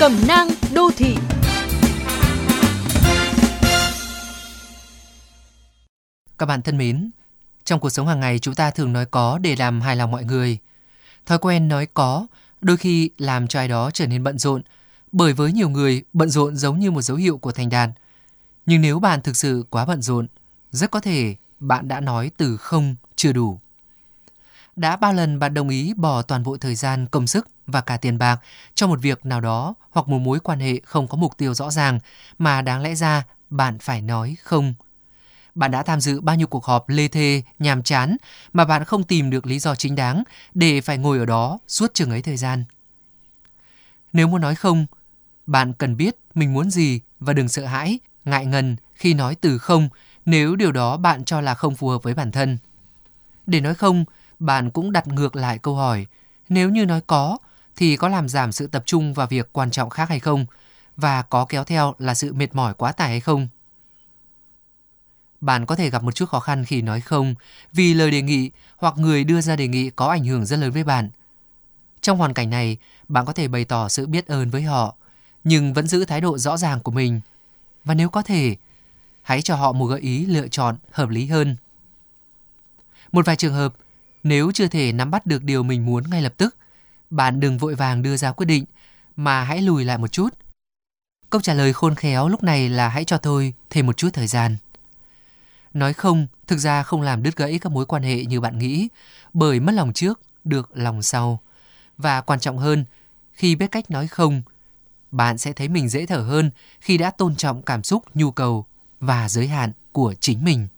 Cẩm nang đô thị Các bạn thân mến, trong cuộc sống hàng ngày chúng ta thường nói có để làm hài lòng mọi người. Thói quen nói có đôi khi làm cho ai đó trở nên bận rộn, bởi với nhiều người bận rộn giống như một dấu hiệu của thành đạt. Nhưng nếu bạn thực sự quá bận rộn, rất có thể bạn đã nói từ không chưa đủ. Đã bao lần bạn đồng ý bỏ toàn bộ thời gian, công sức và cả tiền bạc cho một việc nào đó hoặc một mối quan hệ không có mục tiêu rõ ràng mà đáng lẽ ra bạn phải nói không. Bạn đã tham dự bao nhiêu cuộc họp lê thê, nhàm chán mà bạn không tìm được lý do chính đáng để phải ngồi ở đó suốt chừng ấy thời gian. Nếu muốn nói không, bạn cần biết mình muốn gì và đừng sợ hãi, ngại ngần khi nói từ không nếu điều đó bạn cho là không phù hợp với bản thân. Để nói không, bạn cũng đặt ngược lại câu hỏi, nếu như nói có thì có làm giảm sự tập trung vào việc quan trọng khác hay không và có kéo theo là sự mệt mỏi quá tải hay không? Bạn có thể gặp một chút khó khăn khi nói không vì lời đề nghị hoặc người đưa ra đề nghị có ảnh hưởng rất lớn với bạn. Trong hoàn cảnh này, bạn có thể bày tỏ sự biết ơn với họ, nhưng vẫn giữ thái độ rõ ràng của mình. Và nếu có thể, hãy cho họ một gợi ý lựa chọn hợp lý hơn. Một vài trường hợp, nếu chưa thể nắm bắt được điều mình muốn ngay lập tức, bạn đừng vội vàng đưa ra quyết định, mà hãy lùi lại một chút. Câu trả lời khôn khéo lúc này là hãy cho tôi thêm một chút thời gian. Nói không thực ra không làm đứt gãy các mối quan hệ như bạn nghĩ, bởi mất lòng trước được lòng sau. Và quan trọng hơn, khi biết cách nói không, bạn sẽ thấy mình dễ thở hơn khi đã tôn trọng cảm xúc, nhu cầu và giới hạn của chính mình.